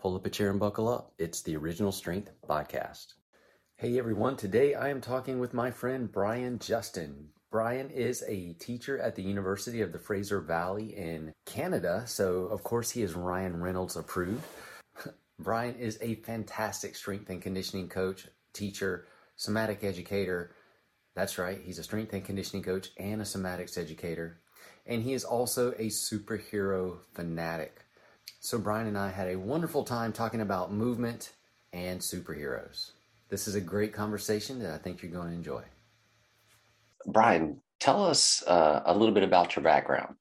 Pull up a chair and buckle up. It's the Original Strength Podcast. Hey everyone, today I am talking with my friend Brian Justin. Brian is a teacher at the University of the Fraser Valley in Canada, so of course he is Ryan Reynolds approved. Brian is a fantastic strength and conditioning coach, teacher, somatic educator. That's right, he's a strength and conditioning coach and a somatics educator. And he is also a superhero fanatic. So, Brian and I had a wonderful time talking about movement and superheroes. This is a great conversation that I think you're going to enjoy. Brian, tell us uh, a little bit about your background.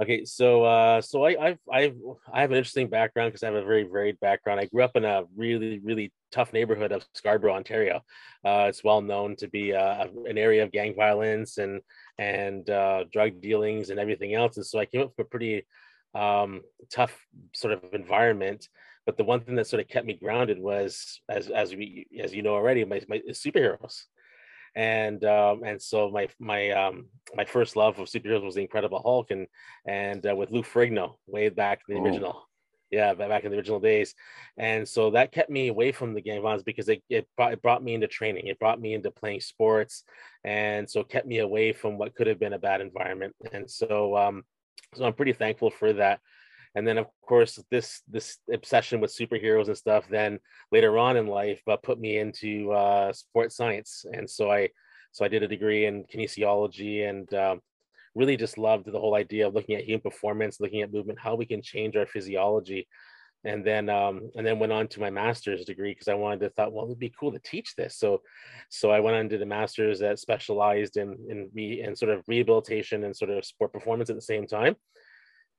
Okay, so uh, so I I've, I've I have an interesting background because I have a very varied background. I grew up in a really really tough neighborhood of Scarborough, Ontario. Uh, it's well known to be uh, an area of gang violence and and uh, drug dealings and everything else. And so I came up from a pretty um, tough sort of environment. But the one thing that sort of kept me grounded was, as as we as you know already, my, my superheroes. And um, and so my my um, my first love of superheroes was the Incredible Hulk, and and uh, with Lou Ferrigno way back in the oh. original, yeah, back in the original days, and so that kept me away from the gang violence because it it brought, it brought me into training, it brought me into playing sports, and so kept me away from what could have been a bad environment, and so um, so I'm pretty thankful for that. And then of course this this obsession with superheroes and stuff then later on in life uh, put me into uh, sports science. And so i so i did a degree in kinesiology and um, really just loved the whole idea of looking at human performance looking at movement how we can change our physiology and then um, and then went on to my master's degree because I wanted to thought well it'd be cool to teach this. So so I went on to the master's that specialized in in re, in sort of rehabilitation and sort of sport performance at the same time.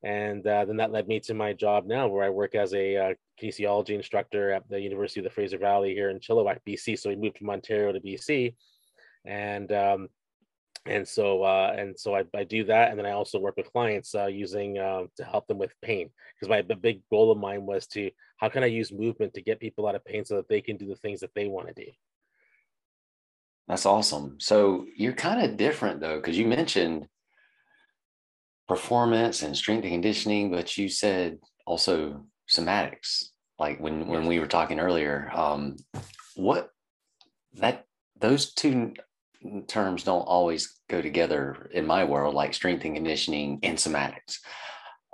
And uh, then that led me to my job now, where I work as a uh, kinesiology instructor at the University of the Fraser Valley here in Chilliwack, BC. So we moved from Ontario to BC, and um, and so uh, and so I, I, do that, and then I also work with clients uh, using uh, to help them with pain because my the big goal of mine was to how can I use movement to get people out of pain so that they can do the things that they want to do. That's awesome. So you're kind of different though, because you mentioned performance and strength and conditioning, but you said also somatics. Like when when we were talking earlier, um, what that those two terms don't always go together in my world, like strength and conditioning and somatics.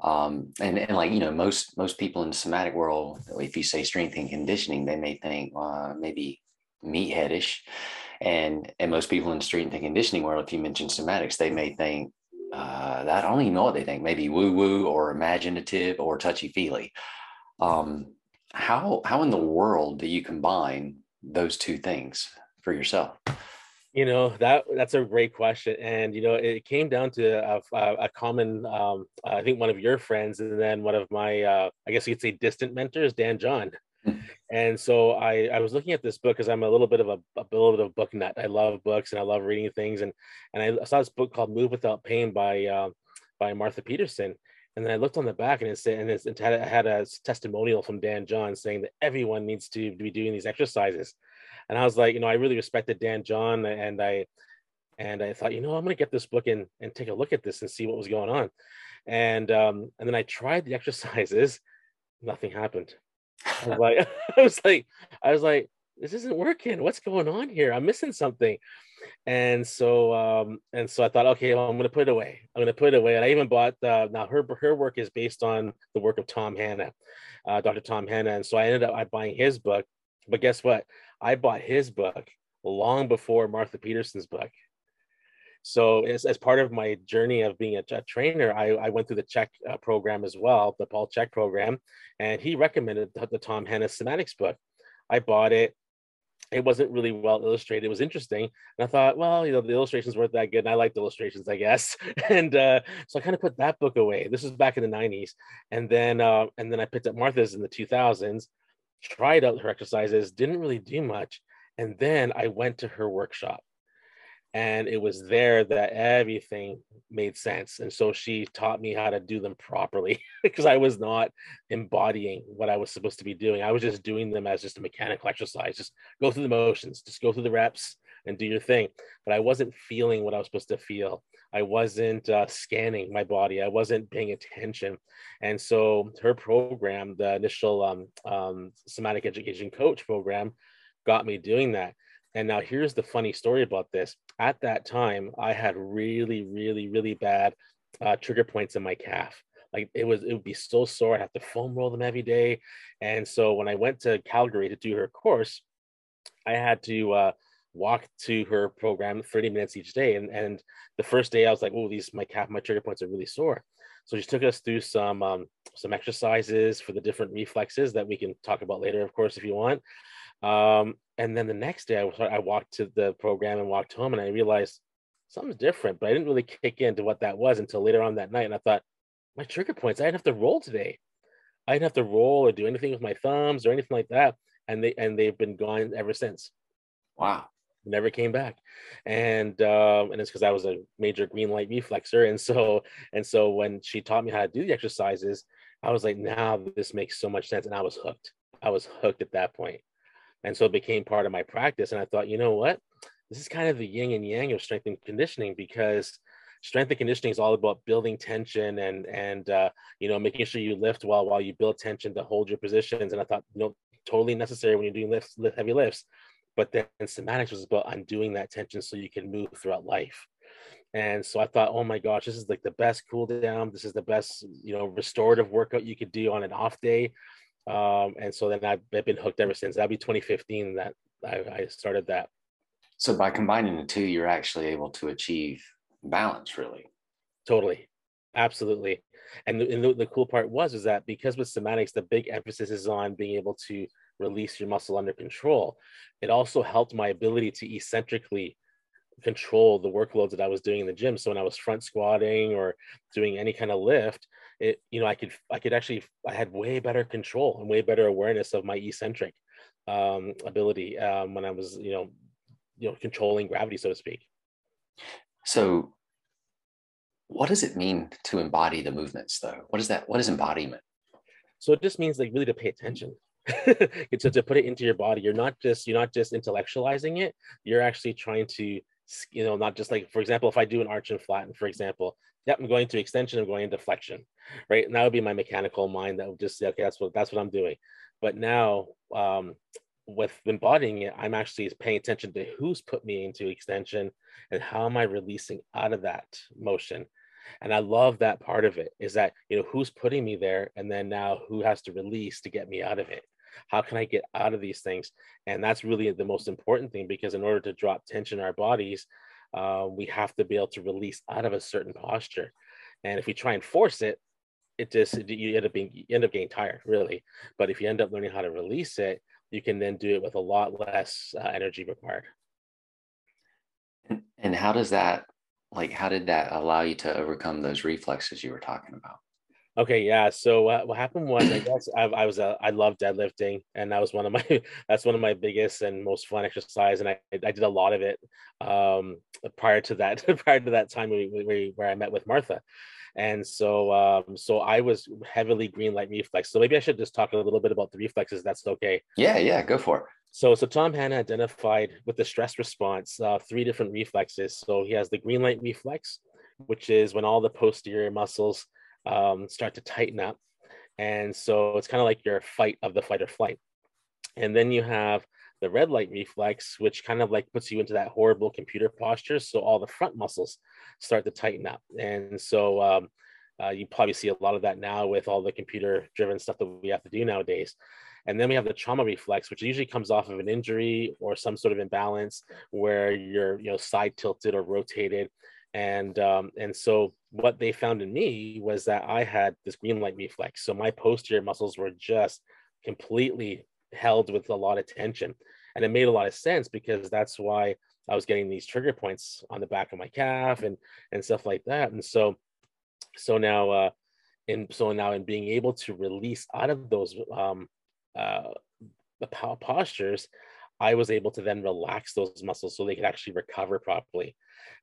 Um, and, and like you know most most people in the somatic world if you say strength and conditioning they may think uh, maybe meatheadish and and most people in the strength and conditioning world if you mention somatics they may think uh, I don't even know what they think, maybe woo woo or imaginative or touchy feely. Um, how, how in the world do you combine those two things for yourself? You know that that's a great question, and you know it came down to a, a common, um, I think one of your friends, and then one of my, uh, I guess you could say, distant mentors, Dan John. and so I, I was looking at this book because I'm a little bit of a, a little bit of a book nut. I love books and I love reading things. And and I saw this book called Move Without Pain by uh, by Martha Peterson. And then I looked on the back and it said, and it had a testimonial from Dan John saying that everyone needs to be doing these exercises. And I was like, you know, I really respected Dan John, and I and I thought, you know, I'm gonna get this book and and take a look at this and see what was going on. And um, and then I tried the exercises, nothing happened. I was like, I was like, I was like, this isn't working. What's going on here? I'm missing something. And so, um, and so I thought, okay, well, I'm going to put it away. I'm going to put it away. And I even bought, uh, now her, her work is based on the work of Tom Hanna, uh, Dr. Tom Hanna. And so I ended up buying his book, but guess what? I bought his book long before Martha Peterson's book. So as, as part of my journey of being a, a trainer, I, I, went through the Chek uh, program as well, the Paul Chek program, and he recommended the, the Tom Hanna Somatics book. I bought it. It wasn't really well illustrated. It was interesting, and I thought, well, you know, the illustrations weren't that good, and I liked the illustrations, I guess. and uh, so I kind of put that book away. This was back in the '90s, and then uh, and then I picked up Martha's in the 2000s. Tried out her exercises, didn't really do much, and then I went to her workshop. And it was there that everything made sense and so she taught me how to do them properly because i was not embodying what i was supposed to be doing. I was just doing them as just a mechanical exercise just go through the motions just go through the reps and do your thing. But I wasn't feeling what I was supposed to feel. I wasn't uh, scanning my body. I wasn't paying attention. And so her program, the initial um, um, somatic education coach program, got me doing that. And now here's the funny story about this. At that time, I had really, really, really bad uh, trigger points in my calf. Like it was, it would be so sore. I'd have to foam roll them every day. And so when I went to Calgary to do her course, I had to uh, walk to her program 30 minutes each day. And, and the first day I was like, oh, these, my calf, my trigger points are really sore. So she took us through some, um, some exercises for the different reflexes that we can talk about later, of course, if you want. Um, and then the next day I, I walked to the program and walked home and I realized something's different, but I didn't really kick into what that was until later on that night. And I thought, my trigger points, I didn't have to roll today. I didn't have to roll or do anything with my thumbs or anything like that. And they and they've been gone ever since. Wow. Never came back. And um, and it's because I was a major green light reflexer. And so and so when she taught me how to do the exercises, I was like, now this makes so much sense. And I was hooked. I was hooked at that. And so it became part of my practice. And I thought, you know what? This is kind of the yin and yang of strength and conditioning because strength and conditioning is all about building tension and and uh, you know making sure you lift while while you build tension to hold your positions. And I thought, you know, totally necessary when you're doing lifts, lift heavy lifts. But then somatics was about undoing that tension so you can move throughout life. And so I thought, oh my gosh, this is like the best cool down. This is the best, you know, restorative workout you could do on an off day. Um, and so then I've, I've, been hooked ever since. That'd be 2015 that I, I started that. So by combining the two, you're actually able to achieve balance, really. Totally, absolutely. And, the, and the, the cool part was is that because with somatics, the big emphasis is on being able to release your muscle under control. It also helped my ability to eccentrically control the workloads that I was doing in the gym. So when I was front squatting or doing any kind of lift, it you know I could I could actually I had way better control and way better awareness of my eccentric um, ability um, when I was you know you know controlling gravity so to speak. So, what does it mean to embody the movements though? What is that? What is embodiment? So it just means like really to pay attention. to, to put it into your body. You're not just you're not just intellectualizing it. You're actually trying to you know not just like for example if I do an arch and flatten for example yep, I'm going to extension, I'm going into flexion, right? And that would be my mechanical mind that would just say, okay, that's what that's what I'm doing. But now um, with embodying it, I'm actually paying attention to who's put me into extension and how am I releasing out of that motion. And I love that part of it is that, you know, who's putting me there and then now who has to release to get me out of it. How can I get out of these things? And that's really the most important thing because in order to drop tension in our bodies, uh, we have to be able to release out of a certain posture. And if we try and force it, it just you end up being you end up getting tired, really. But if you end up learning how to release it, you can then do it with a lot less uh, energy required. And how does that, like, how did that allow you to overcome those reflexes you were talking about? Okay, yeah. So uh, what happened was, I guess I, I was uh, I love deadlifting, and that was one of my that's one of my biggest and most fun exercise, and I I did a lot of it um, prior to that prior to that time where, where I met with Martha, and so um, so I was heavily green light reflex. So maybe I should just talk a little bit about the reflexes. That's okay. Yeah, yeah, go for it. So, so Tom Hanna identified with the stress response uh, three different reflexes. So he has the green light reflex, which is when all the posterior muscles um, start to tighten up. And so it's kind of like your fight of the fight or flight. And then you have the red light reflex, which kind of like puts you into that horrible computer posture. So all the front muscles start to tighten up. And so um, uh, you probably see a lot of that now with all the computer driven stuff that we have to do nowadays. And then we have the trauma reflex, which usually comes off of an injury or some sort of imbalance where you're, you know, side tilted or rotated and um, and so what they found in me was that I had this green light reflex. So my posterior muscles were just completely held with a lot of tension, and it made a lot of sense because that's why I was getting these trigger points on the back of my calf and and stuff like that. And so so now uh, in so now in being able to release out of those um, uh, the postures, I was able to then relax those muscles so they could actually recover properly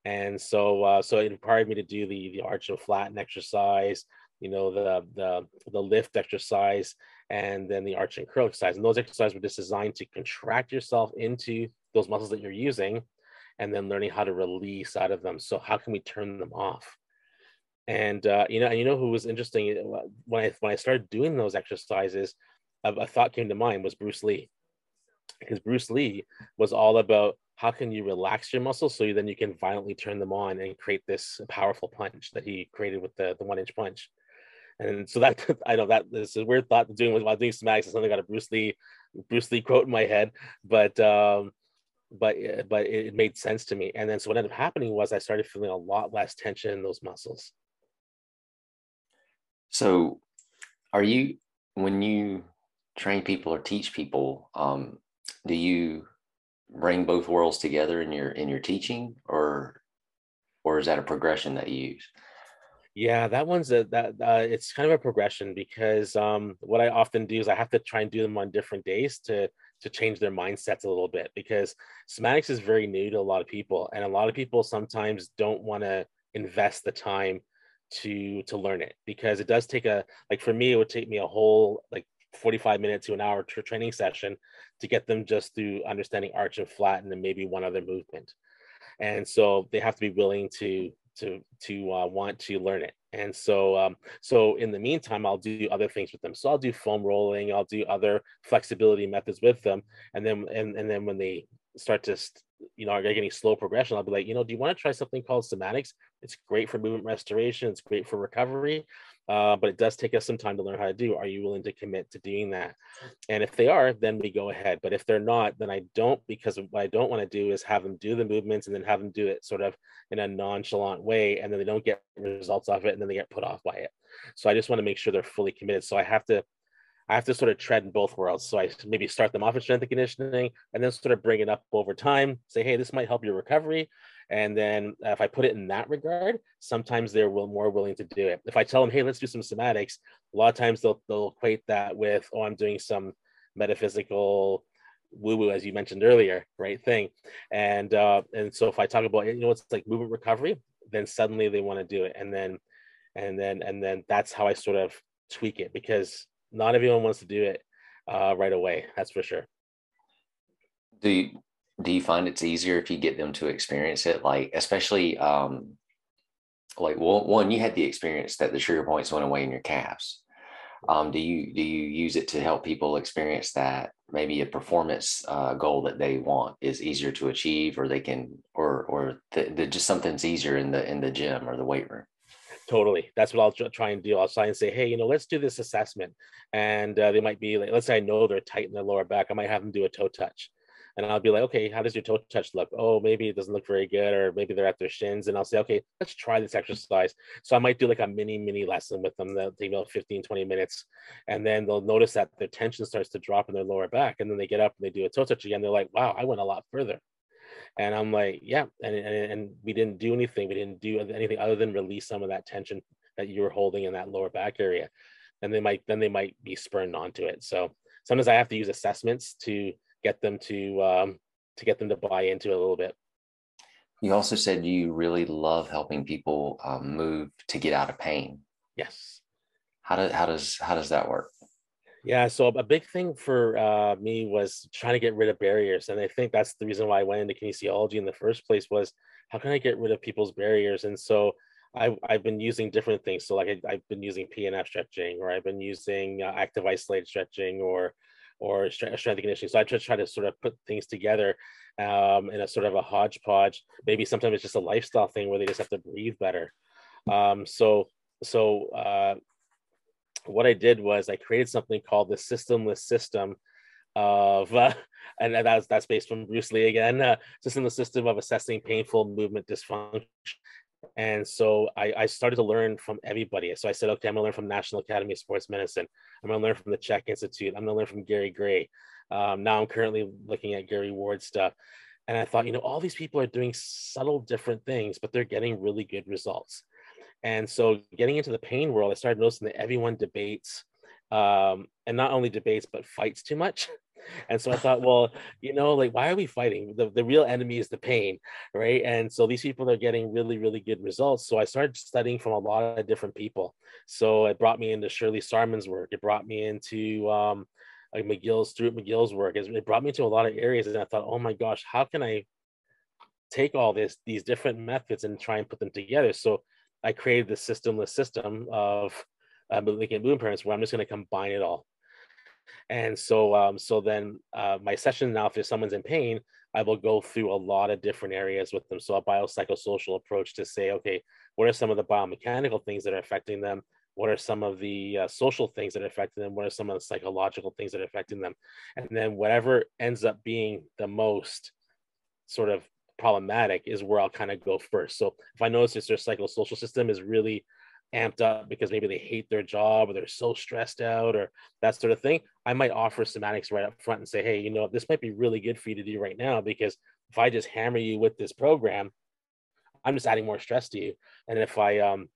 and so uh, so it required me to do the the arch and flatten exercise you know the the the lift exercise and then the arch and curl exercise and those exercises were just designed to contract yourself into those muscles that you're using and then learning how to release out of them. So how can we turn them off? And uh, you know, and you know who was interesting when I when I started doing those exercises, a, a thought came to mind was Bruce Lee, because Bruce Lee was all about how can you relax your muscles so then you can violently turn them on and create this powerful punch that he created with the, the one inch punch. And so that I know that this is a weird thought doing while doing somatics. Something got a Bruce Lee Bruce Lee quote in my head, but um, but but it made sense to me. And then so what ended up happening was I started feeling a lot less tension in those muscles. So, are you when you train people or teach people? Um, do you bring both worlds together in your in your teaching, or or is that a progression that you use? Yeah, that one's a that uh, it's kind of a progression because um, what I often do is I have to try and do them on different days to to change their mindsets a little bit because somatics is very new to a lot of people, and a lot of people sometimes don't want to invest the time to to learn it because it does take a like for me it would take me a whole like 45 minutes to an hour training session to get them just through understanding arch and flat and then maybe one other movement. And so they have to be willing to to to uh, want to learn it. And so um, so in the meantime i'll do other things with them. So i'll do foam rolling i'll do other flexibility methods with them. And then and, and then when they start to you know are getting slow progression i'll be like you know do you want to try something called somatics? It's great for movement restoration. It's great for recovery uh, but it does take us some time to learn how to do. Are you willing to commit to doing that? And if they are then we go ahead. But if they're not then i don't because what i don't want to do is have them do the movements and then have them do it sort of in a nonchalant way and then they don't get results off it and then they get put off by it. So i just want to make sure they're fully committed. So i have to I have to sort of tread in both worlds. So I maybe start them off in strength and conditioning and then sort of bring it up over time, say, hey, this might help your recovery. And then if I put it in that regard, sometimes they're more willing to do it. If I tell them, hey, let's do some somatics, a lot of times they'll, they'll equate that with, oh, I'm doing some metaphysical woo woo, as you mentioned earlier, right thing. And uh, and so if I talk about, you know, it's like movement recovery, then suddenly they want to do it. And then, and then, and then that's how I sort of tweak it because not everyone wants to do it uh, right away. That's for sure. You, do you find it's easier if you get them to experience it? Like, especially um, like well, one, you had the experience that the trigger points went away in your calves. Um, do you do you use it to help people experience that maybe a performance uh, goal that they want is easier to achieve, or they can, or or the, the, just something's easier in the in the gym or the weight room? Totally. That's what I'll try and do. I'll try and say, hey, you know, let's do this assessment. And uh, they might be like, let's say I know they're tight in their lower back. I might have them do a toe touch. And I'll be like, okay, how does your toe touch look? Oh, maybe it doesn't look very good, or maybe they're at their shins. And I'll say, okay, let's try this exercise. So I might do like a mini, mini lesson with them that take about 15, 20 minutes. And then they'll notice that their tension starts to drop in their lower back. And then they get up and they do a toe touch again. They're like, wow, I went a lot further. And I'm like, yeah. And, and, and we didn't do anything. We didn't do anything other than release some of that tension that you were holding in that lower back area and they might then they might be spurned onto it so sometimes i have to use assessments to get them to um, to get them to buy into it a little bit. You also said you really love helping people um, move to get out of pain. Yes. How, does how does how does that work? Yeah so a big thing for uh, me was trying to get rid of barriers and i think that's the reason why i went into kinesiology in the first place was how can i get rid of people's barriers? And so I, I've been using different things. So like I, have been using PNF stretching, or I've been using uh, active isolated stretching, or or strength, strength conditioning. So I just try to sort of put things together um, in a sort of a hodgepodge. Maybe sometimes it's just a lifestyle thing where they just have to breathe better. Um, so so uh, what I did was I created something called the systemless system of uh, and that's that's based from Bruce Lee again. Uh, the system of assessing painful movement dysfunction and so I, I, started to learn from everybody. So I said, okay, I'm gonna learn from National Academy of Sports Medicine. I'm gonna learn from the CHEK Institute. I'm gonna learn from Gary Gray. Um, now I'm currently looking at Gary Ward stuff. And I thought, you know, all these people are doing subtle different things, but they're getting really good results. And so getting into the pain world, I started noticing that everyone debates um, and not only debates, but fights too much. And so I thought, well, you know, like, why are we fighting? The, the real enemy is the pain, right? And so these people are getting really, really good results. So I started studying from a lot of different people. So it brought me into Shirley Sahrmann's work. It brought me into um, like McGill's, Stuart McGill's work. It brought me to a lot of areas. And I thought, oh my gosh, how can I take all this these different methods and try and put them together. So I created the systemless system of uh, linking movement impairments where I'm just going to combine it all. And so, um, so then uh, my session now, if someone's in pain, I will go through a lot of different areas with them. So a biopsychosocial approach to say, okay, what are some of the biomechanical things that are affecting them? What are some of the uh, social things that are affecting them? What are some of the psychological things that are affecting them? And then whatever ends up being the most sort of problematic is where I'll kind of go first. So if I notice their psychosocial system is really amped up because maybe they hate their job or they're so stressed out or that sort of thing, I might offer somatics right up front and say, hey, you know, this might be really good for you to do right now because if I just hammer you with this program, I'm just adding more stress to you. And if I, um,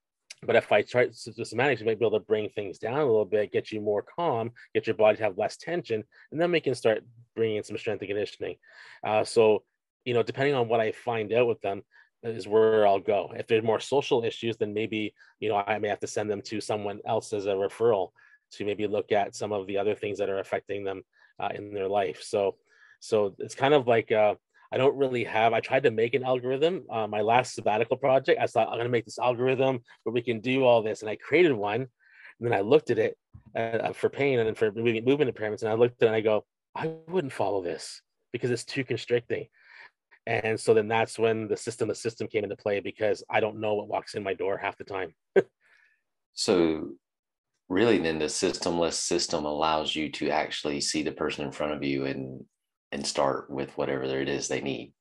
but if I try the somatics, you might be able to bring things down a little bit, get you more calm, get your body to have less tension, and then we can start bringing in some strength and conditioning. Uh, so, you know, depending on what I find out with them, is where I'll go. If there's more social issues, then maybe you know I may have to send them to someone else as a referral to maybe look at some of the other things that are affecting them uh, in their life. So, so it's kind of like uh, I don't really have. I tried to make an algorithm. Uh, my last sabbatical project, I thought I'm going to make this algorithm where we can do all this, and I created one. And then I looked at it uh, for pain and for movement impairments, and I looked at it and I go, I wouldn't follow this because it's too constricting. And so then that's when the system the system came into play because I don't know what walks in my door half the time. so really then the systemless system allows you to actually see the person in front of you and and start with whatever it is they need.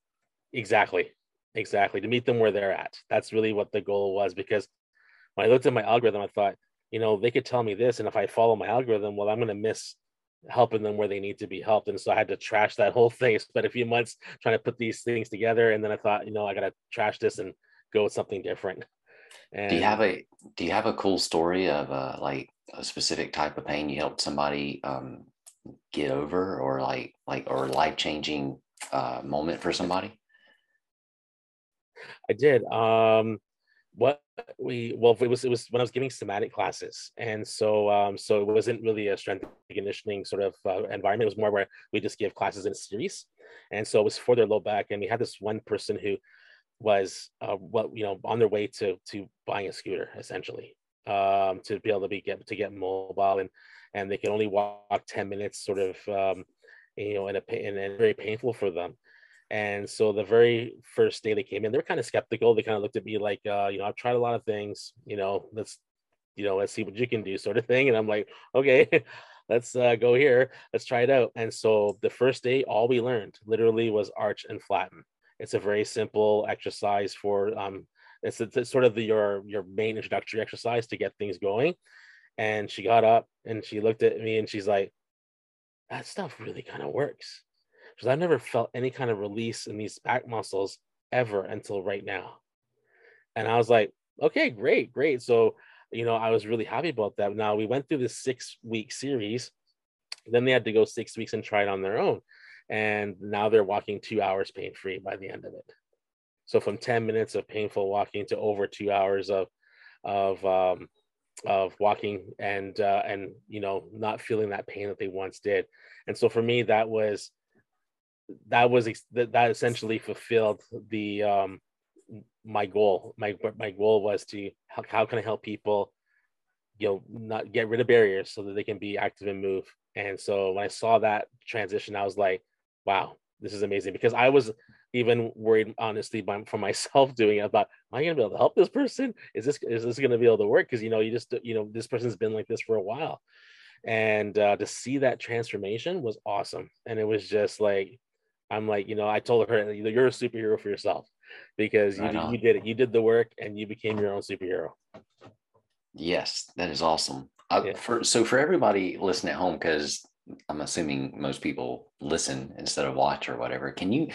Exactly. Exactly. To meet them where they're at. That's really what the goal was because when I looked at my algorithm, I thought, you know, they could tell me this. And if I follow my algorithm, well, I'm going to miss helping them where they need to be helped. And so I had to trash that whole thing. Spent a few months trying to put these things together. And then I thought, you know, I got to trash this and go with something different. And do you have a do you have a cool story of uh, like a specific type of pain you helped somebody um, get over or like like or life changing uh, moment for somebody? I did. Um, what we well it was it was when I was giving somatic classes, and so um, so it wasn't really a strength conditioning sort of uh, environment. It was more where we just give classes in a series, and so it was for their low back. And we had this one person who was uh, what you know on their way to to buying a scooter essentially um, to be able to be get to get mobile and and they can only walk 10 minutes sort of um, you know in a and very painful for them and so the very first day they came in, they were kind of skeptical. They kind of looked at me like, uh, you know, I've tried a lot of things, you know, let's, you know, let's see what you can do, sort of thing. And I'm like, okay, let's uh, go here, let's try it out. And so the first day, all we learned literally was arch and flatten. It's a very simple exercise for um, it's, it's sort of the, your your main introductory exercise to get things going. And she got up and she looked at me and she's like, that stuff really kind of works because I've never felt any kind of release in these back muscles ever until right now. And I was like, okay, great, great. So, you know, I was really happy about that. Now we went through this six week series. Then they had to go six weeks and try it on their own. And now they're walking two hours pain free by the end of it. So from 10 minutes of painful walking to over two hours of, of, um, of walking and, uh, and, you know, not feeling that pain that they once did. And so for me, that was, that was that, that essentially fulfilled the um my goal. My my goal was to how, how can i help people you know not get rid of barriers so that they can be active and move? And so when i saw that transition i was like wow this is amazing. Because i was even worried honestly by, for myself doing it. About am i going to be able to help this person? Is this is this going to be able to work? Because you know you just you know this person's been like this for a while. And uh, to see that transformation was awesome. And it was just like I'm like, you know, I told her, you're a superhero for yourself because you, you did it. You did the work and you became your own superhero. Yes, that is awesome. Uh, yeah. for, so for everybody listening at home, because I'm assuming most people listen instead of watch or whatever, can you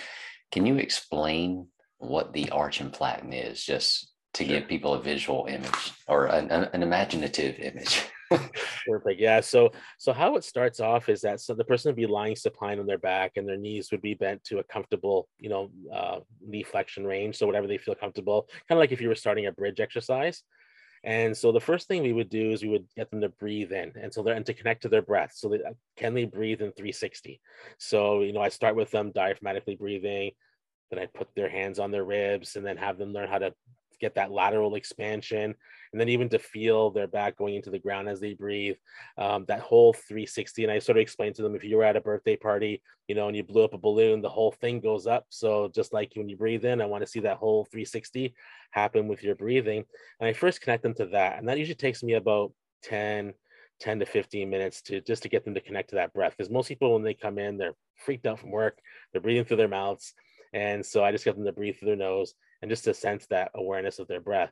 can you explain what the arch and flatten is, just to sure. give people a visual image or an, an imaginative image? Perfect. Yeah. So so how it starts off is that so the person would be lying supine on their back and their knees would be bent to a comfortable, you know, uh, knee flexion range. So whatever they feel comfortable, kind of like if you were starting a bridge exercise. And so the first thing we would do is we would get them to breathe in and so they're and to connect to their breath. So they, can they breathe in 360? So, you know, I start with them diaphragmatically breathing, Then I put their hands on their ribs and then have them learn how to get that lateral expansion and then even to feel their back going into the ground as they breathe. Um, that whole 360 and i sort of explained to them if you were at a birthday party you know and you blew up a balloon the whole thing goes up. So just like when you breathe in i want to see that whole 360 happen with your breathing. And i first connect them to that and that usually takes me about 10 10 to 15 minutes to just to get them to connect to that breath because most people when they come in they're freaked out from work they're breathing through their mouths. And so i just get them to breathe through their nose and just to sense that awareness of their breath.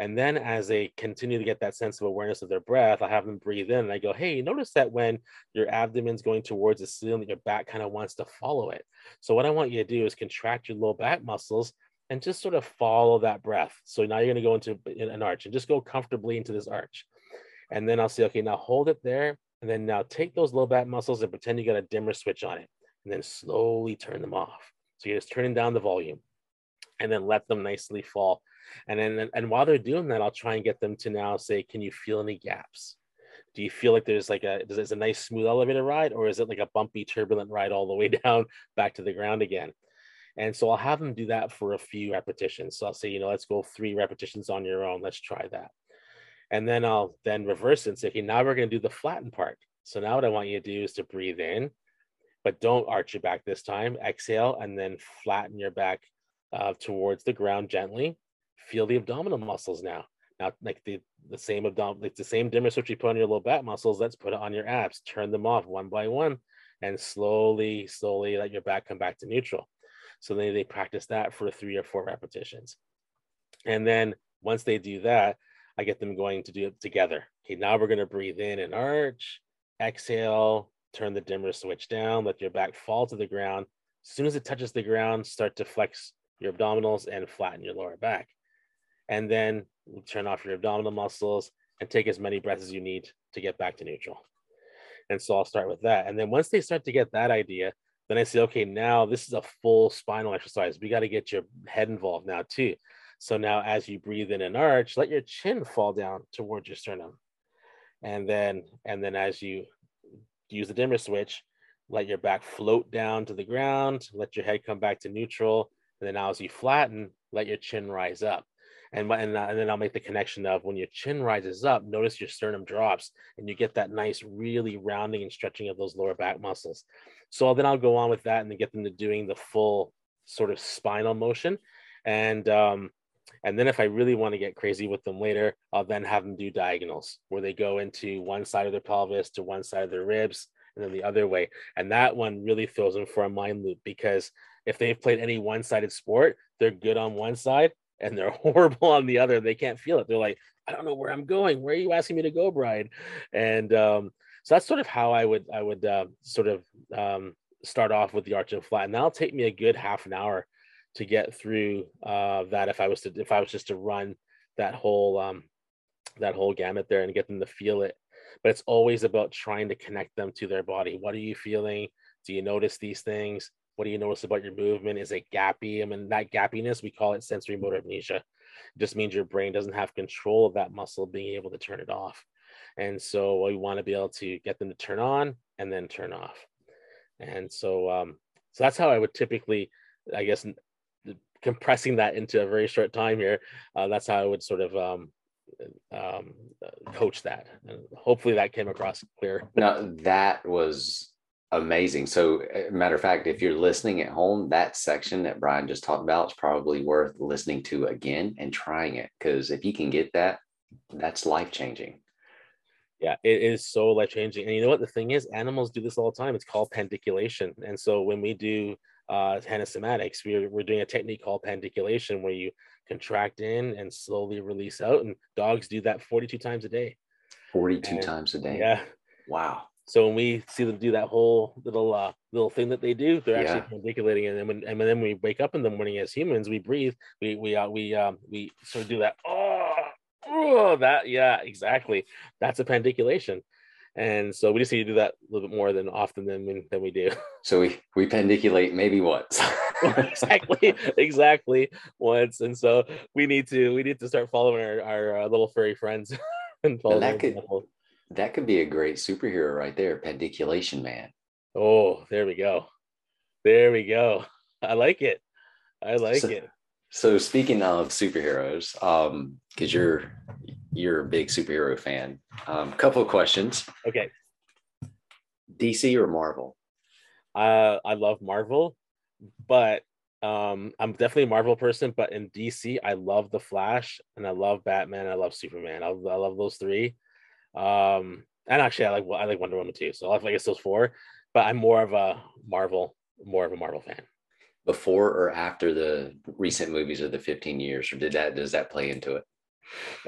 And then as they continue to get that sense of awareness of their breath, I have them breathe in and I go, hey, notice that when your abdomen's going towards the ceiling, your back kind of wants to follow it. So what I want you to do is contract your low back muscles and just sort of follow that breath. So now you're going to go into an arch and just go comfortably into this arch. And then I'll say, okay, now hold it there. And then now take those low back muscles and pretend you got a dimmer switch on it. And then slowly turn them off. So you're just turning down the volume and then let them nicely fall. And then and while they're doing that, I'll try and get them to now say, can you feel any gaps? Do you feel like there's like a does is a nice smooth elevator ride, or is it like a bumpy, turbulent ride all the way down back to the ground again? And so I'll have them do that for a few repetitions. So I'll say, you know, let's go three repetitions on your own. Let's try that. And then I'll then reverse it and say, okay, now we're going to do the flatten part. So now what I want you to do is to breathe in, but don't arch your back this time. Exhale and then flatten your back uh, towards the ground gently. Feel the abdominal muscles now. Now, like the, the same abdominal, like the same dimmer switch you put on your low back muscles, let's put it on your abs. Turn them off one by one and slowly, slowly let your back come back to neutral. So then they practice that for three or four repetitions. And then once they do that, I get them going to do it together. Okay, now we're going to breathe in and arch, exhale, turn the dimmer switch down, let your back fall to the ground. As soon as it touches the ground, start to flex your abdominals and flatten your lower back. And then turn off your abdominal muscles and take as many breaths as you need to get back to neutral. And so I'll start with that. And then once they start to get that idea, then I say, okay, now this is a full spinal exercise. We got to get your head involved now too. So now as you breathe in an arch, let your chin fall down towards your sternum. And then, and then as you use the dimmer switch, let your back float down to the ground, let your head come back to neutral, and then now as you flatten, let your chin rise up. And, and, uh, and then I'll make the connection of when your chin rises up, notice your sternum drops and you get that nice, really rounding and stretching of those lower back muscles. So then I'll go on with that and then get them to doing the full sort of spinal motion. And, um, and then if I really want to get crazy with them later, I'll then have them do diagonals where they go into one side of their pelvis to one side of their ribs and then the other way. And that one really throws them for a mind loop because if they've played any one-sided sport, they're good on one side and they're horrible on the other. They can't feel it. They're like, I don't know where I'm going. Where are you asking me to go, Brian? And um, so that's sort of how I would I would uh, sort of um, start off with the arch and flat. And that'll take me a good half an hour to get through uh, that if I was to if I was just to run that whole um, that whole gamut there and get them to feel it. But it's always about trying to connect them to their body. What are you feeling? Do you notice these things? What do you notice about your movement? Is it gappy? I mean, that gappiness, we call it sensory motor amnesia. It just means your brain doesn't have control of that muscle being able to turn it off. And so we want to be able to get them to turn on and then turn off. And so, um, so that's how I would typically, I guess, compressing that into a very short time here. Uh, that's how I would sort of um, um, coach that. And hopefully that came across clear. Now that was amazing. So, matter of fact, if you're listening at home, that section that Brian just talked about is probably worth listening to again and trying it because if you can get that, that's life changing. Yeah, it is so life changing. And you know what? The thing is, animals do this all the time. It's called pandiculation. And so, when we do uh, somatics, we're, we're doing a technique called pandiculation where you contract in and slowly release out. And dogs do that 42 times a day. 42 and, times a day. Yeah. Wow. So when we see them do that whole little uh, little thing that they do, they're actually yeah. pandiculating. And then when and then we wake up in the morning as humans, we breathe. We we uh, we um we sort of do that. Oh, oh, that yeah, exactly. That's a pandiculation. And so we just need to do that a little bit more than often than we, than we do. So we we pandiculate maybe once. exactly, exactly once. And so we need to we need to start following our our uh, little furry friends and that could, that could be a great superhero right there, Pandiculation Man. Oh, there we go. There we go. I like it. I like So- it. So speaking of superheroes, um, because you're you're a big superhero fan, um, couple of questions: Okay. DC or Marvel? Uh, I love Marvel, but um, I'm definitely a Marvel person. But in DC, I love the Flash and I love Batman. I love Superman. I, I love those three. Um, and actually, I like I like Wonder Woman too. So I guess those four. But I'm more of a Marvel, more of a Marvel fan. Before or after the recent movies of the 15 years, or did that does that play into it?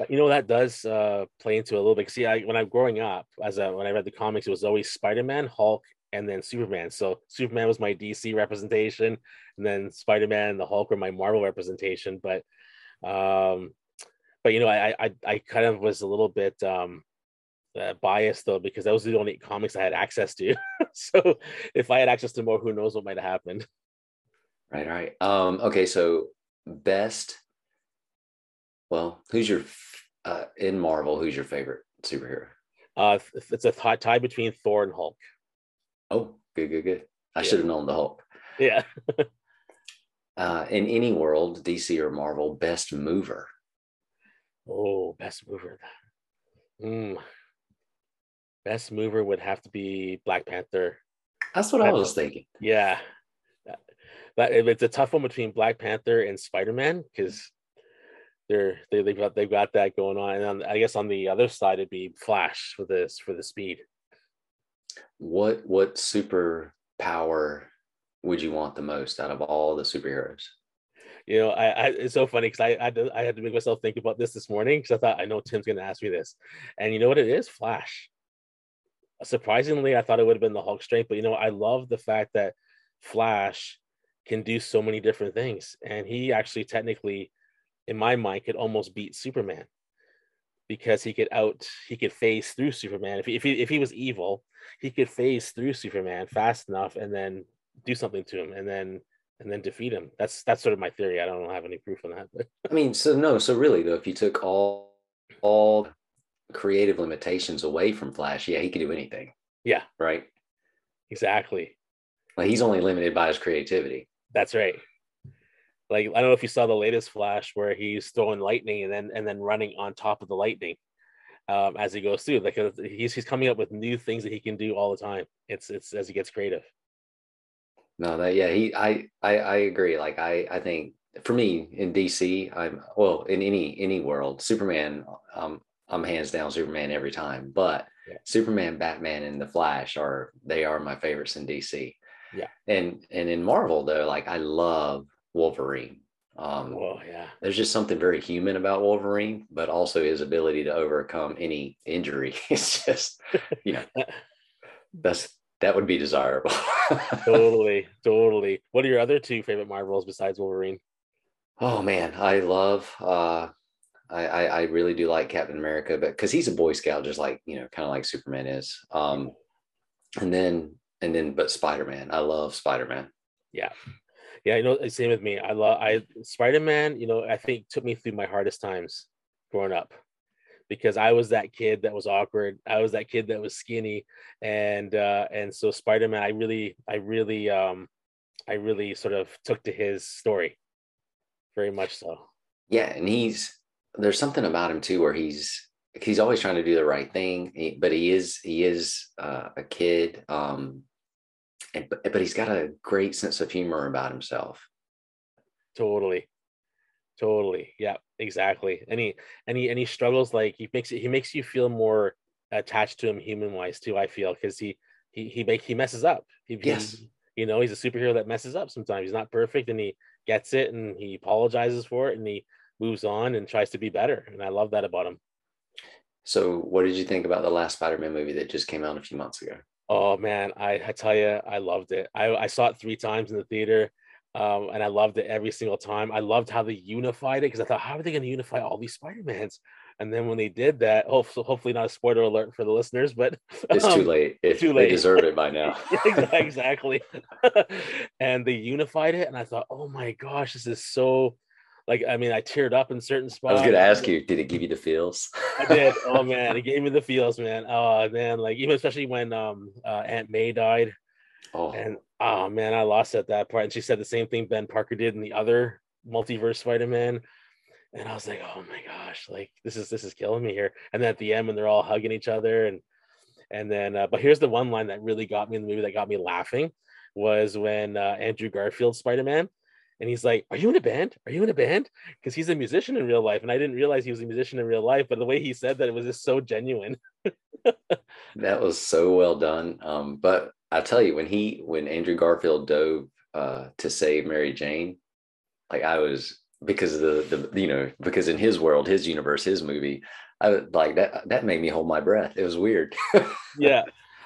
You know that does uh, play into it a little bit. See, I, when I'm growing up, as a, when I read the comics, it was always Spider-Man, Hulk, and then Superman. So Superman was my DC representation, and then Spider-Man and the Hulk were my Marvel representation. But, um, but you know, I I I kind of was a little bit um, uh, biased though because that was the only comics I had access to. so if I had access to more, who knows what might have happened. Right, right. Um, okay, so best. Well, who's your uh, in Marvel? Who's your favorite superhero? Uh, it's a tie tie between Thor and Hulk. Oh, good, good, good. I Yeah. should have known the Hulk. Yeah. Uh, in any world, DC or Marvel, best mover. Oh, best mover. Mm. Best mover would have to be Black Panther. That's what I was thinking. Yeah. That- But it's a tough one between Black Panther and Spider-Man because they're they, they've got they've got that going on. And on, I guess on the other side it'd be Flash for this for the speed. What what super power would you want the most out of all the superheroes? You know, I, I it's so funny because I, I I had to make myself think about this this morning because I thought I know Tim's gonna ask me this, and you know what it is? Flash. Surprisingly, I thought it would have been the Hulk strength, but you know, I love the fact that Flash can do so many different things, and he actually technically, in my mind, could almost beat Superman because he could out he could phase through Superman. If he, if he if he was evil, he could phase through Superman fast enough and then do something to him, and then and then defeat him. That's that's sort of my theory. I don't have any proof on that, but I mean, so no, so really though, if you took all all creative limitations away from Flash, yeah, he could do anything, yeah, right? exactly. Like he's only limited by his creativity. That's right. Like I don't know if you saw the latest Flash where he's throwing lightning and then and then running on top of the lightning um, as he goes through. Like he's he's coming up with new things that he can do all the time. It's it's as he gets creative. No, that yeah, he I I, I agree. Like I I think for me in DC, I'm well in any any world, Superman. Um, I'm hands down Superman every time. But Yeah. Superman, Batman, and the Flash are they are my favorites in DC. Yeah. And and in Marvel though, like I love Wolverine. Um, Oh yeah, there's just something very human about Wolverine, but also his ability to overcome any injury. It's just, you know, that's that would be desirable. totally, totally. What are your other two favorite Marvels besides Wolverine? oh man, I love uh I, I I really do like Captain America, but because he's a Boy Scout, just like you know, kind of like Superman is. Um and then and then but Spider-Man. I love Spider-Man. Yeah. Yeah, you know, same with me. I love I Spider-Man, you know, I think took me through my hardest times growing up because I was that kid that was awkward. I was that kid that was skinny. And uh and so Spider-Man, I really, I really um I really sort of took to his story. Very much so. Yeah, and he's there's something about him too where he's he's always trying to do the right thing, but he is he is uh, a kid, um, and but, he's got a great sense of humor about himself. Totally. Totally. Yeah, exactly. And he and he and he struggles like he makes it he makes you feel more attached to him human wise too, I feel, because he he he make he messes up. He, he- Yes. you know, he's a superhero that messes up sometimes. He's not perfect and he gets it and he apologizes for it and he moves on and tries to be better. And I love that about him. So, what did you think about the last Spider-Man movie that just came out a few months ago? Oh man, I, I tell you, I loved it. I, I saw it three times in the theater, um, and I loved it every single time. I loved how they unified it because I thought, how are they going to unify all these Spider-Mans? And then when they did that, hope, hopefully not a spoiler alert for the listeners, but It's too um, late. If too late. they deserve it by now. Exactly. and they unified it, and I thought, oh my gosh, this is so like. I mean, I teared up in certain spots. I was going to ask you, did it give you the feels? I did. Oh man, it gave me the feels, man. Oh man, like even especially when um uh, Aunt May died. Oh. And oh man, I lost at that part. And she said the same thing Ben Parker did in the other multiverse Spider-Man. And I was like, oh my gosh, like this is this is killing me here. And then at the end when they're all hugging each other and and then uh, but here's the one line that really got me in the movie that got me laughing was when uh, Andrew Garfield Spider-Man and he's like, "Are you in a band? Are you in a band?" Because he's a musician in real life, and I didn't realize he was a musician in real life. But the way he said that, it was just so genuine. that was so well done. Um, but I tell you, when he, when Andrew Garfield dove uh, to save Mary Jane, like I was because of the, the, you know, because in his world, his universe, his movie, I like that. That made me hold my breath. It was weird. yeah,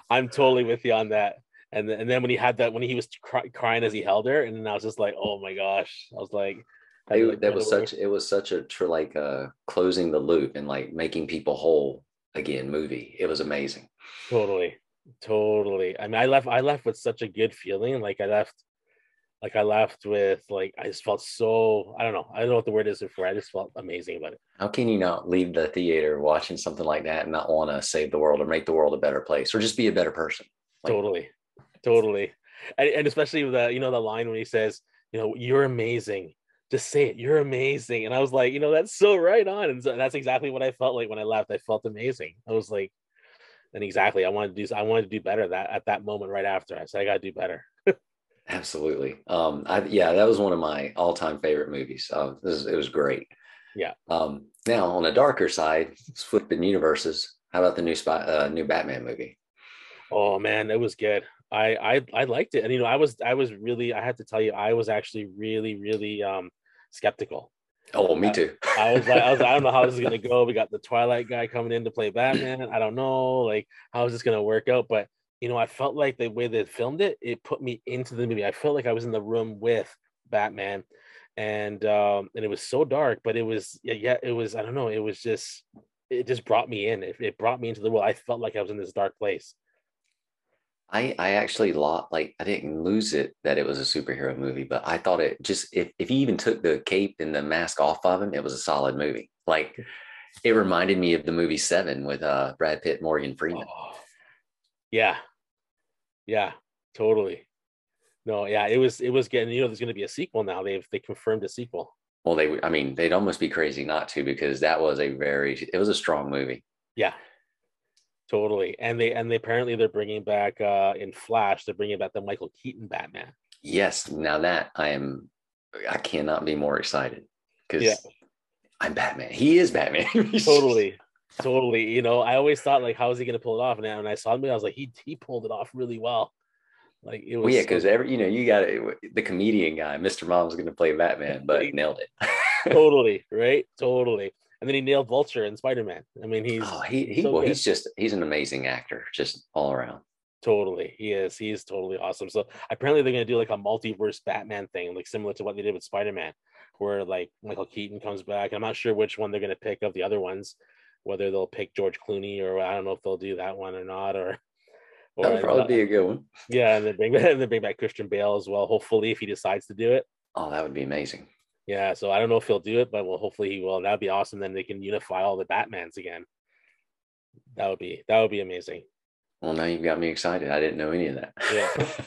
I'm totally with you on that and then, and then when he had that when he was cry, crying as he held her and I was just like oh my gosh. I was like it, that was such it was such a tr- like uh closing the loop and like making people whole again movie. It was amazing. Totally. Totally. I mean I left I left with such a good feeling. Like I left like I left with like I just felt so I don't know. I don't know what the word is before I just felt amazing about it. How can you not leave the theater watching something like that and not want to save the world or make the world a better place or just be a better person? Like, totally, totally. And, and especially the you know the line when he says you know you're amazing. Just say it. You're amazing. And i was like you know that's so right on. And so that's exactly what i felt like when i left. I felt amazing. I was like and exactly i wanted to do i wanted to do better that at that moment right after. I said i gotta do better. Absolutely. Um i yeah that was one of my all-time favorite movies. Uh, it, was, it was great. Yeah. Um now on the darker side flipping universes. How about the new spot uh, new batman movie? Oh man it was good I, I I liked it, and you know, I was I was really I had to tell you, I was actually really really um skeptical. Oh, me too. I, I was like, I was I don't know how this is gonna go. We got the Twilight guy coming in to play Batman. I don't know, like how is this gonna work out? But you know, I felt like the way they filmed it, it put me into the movie. I felt like I was in the room with Batman, and um, and it was so dark, but it was yeah, it was I don't know, it was just it just brought me in. It, it brought me into the world. I felt like I was in this dark place. I I actually lost like I didn't lose it that it was a superhero movie, but I thought it just if if he even took the cape and the mask off of him, it was a solid movie. Like it reminded me of the movie Seven with uh Brad Pitt, Morgan Freeman. Oh, yeah, yeah, totally. No, yeah, it was it was getting you know there's going to be a sequel now. They've they confirmed a sequel. Well, they I mean they'd almost be crazy not to because that was a very it was a strong movie. Yeah, Totally. And they and they apparently they're bringing back uh in Flash, they're bringing back the Michael Keaton Batman. Yes, now that I am I cannot be more excited because yeah. I'm Batman. He is Batman. totally. Totally. You know, I always thought like how is he gonna pull it off? And when I saw him, I was like, he he pulled it off really well. Like it was well, yeah, because every you know, you got the comedian guy, Mr. Mom's gonna play Batman, but nailed it. totally, right? Totally and then he nailed Vulture and Spider Man. I mean, he's oh, he, he so well, he's just he's an amazing actor, just all around. Totally, he is. He is totally awesome. So apparently, they're gonna do like a multiverse Batman thing, like similar to what they did with Spider Man, where like Michael Keaton comes back. I'm not sure which one they're gonna pick of the other ones, whether they'll pick George Clooney or I don't know if they'll do that one or not, or. Or, That'll probably be a good one. Yeah, and then bring and then bring back Christian Bale as well. Hopefully, if he decides to do it. Oh, that would be amazing. Yeah, so I don't know if he'll do it, but well, hopefully he will. That'd be awesome. Then they can unify all the Batmans again. That would be that would be amazing. Well, now you've got me excited. I didn't know any of that. yeah,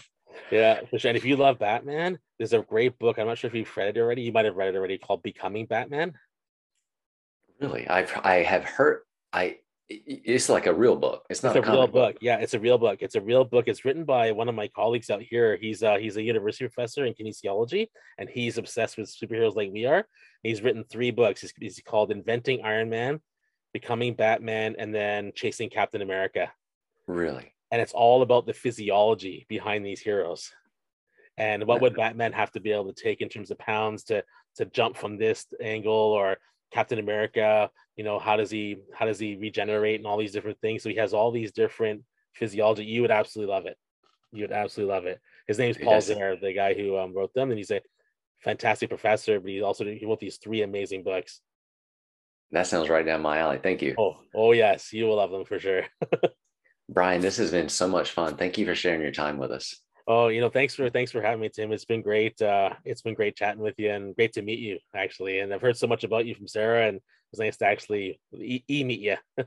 yeah. And if you love Batman, there's a great book. I'm not sure if you've read it already. You might have read it already, called "Becoming Batman." Really, I've I have heard. I it's like a real book. It's not it's a, a real book. book. Yeah, it's a real book. It's a real book. It's written by one of my colleagues out here. He's uh he's a university professor in kinesiology, and he's obsessed with superheroes like we are. He's written three books. He's, he's called Inventing Iron Man, Becoming Batman, and then Chasing Captain America. Really? And it's all about the physiology behind these heroes. And what would Batman have to be able to take in terms of pounds to to jump from this angle or Captain America, you know, how does he how does he regenerate and all these different things. So he has all these different physiology. You would absolutely love it. You would absolutely love it. His name's Paul Zehr, the guy who um, wrote them, and he's a fantastic professor. But he also he wrote these three amazing books. That sounds right down my alley. Thank you. Oh, oh yes, you will love them for sure. Brian, this has been so much fun. Thank you for sharing your time with us. Oh, you know, thanks for thanks for having me, Tim. It's been great. Uh, it's been great chatting with you and great to meet you, actually. And I've heard so much about you from Sarah, and it was nice to actually e, meet you.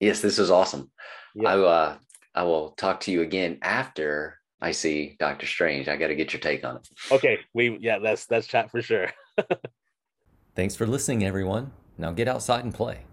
yes, this is awesome. Yeah. I uh, I will talk to you again after I see Doctor Strange. I got to get your take on it. Okay, we yeah, that's that's chat for sure. Thanks for listening, everyone. Now get outside and play.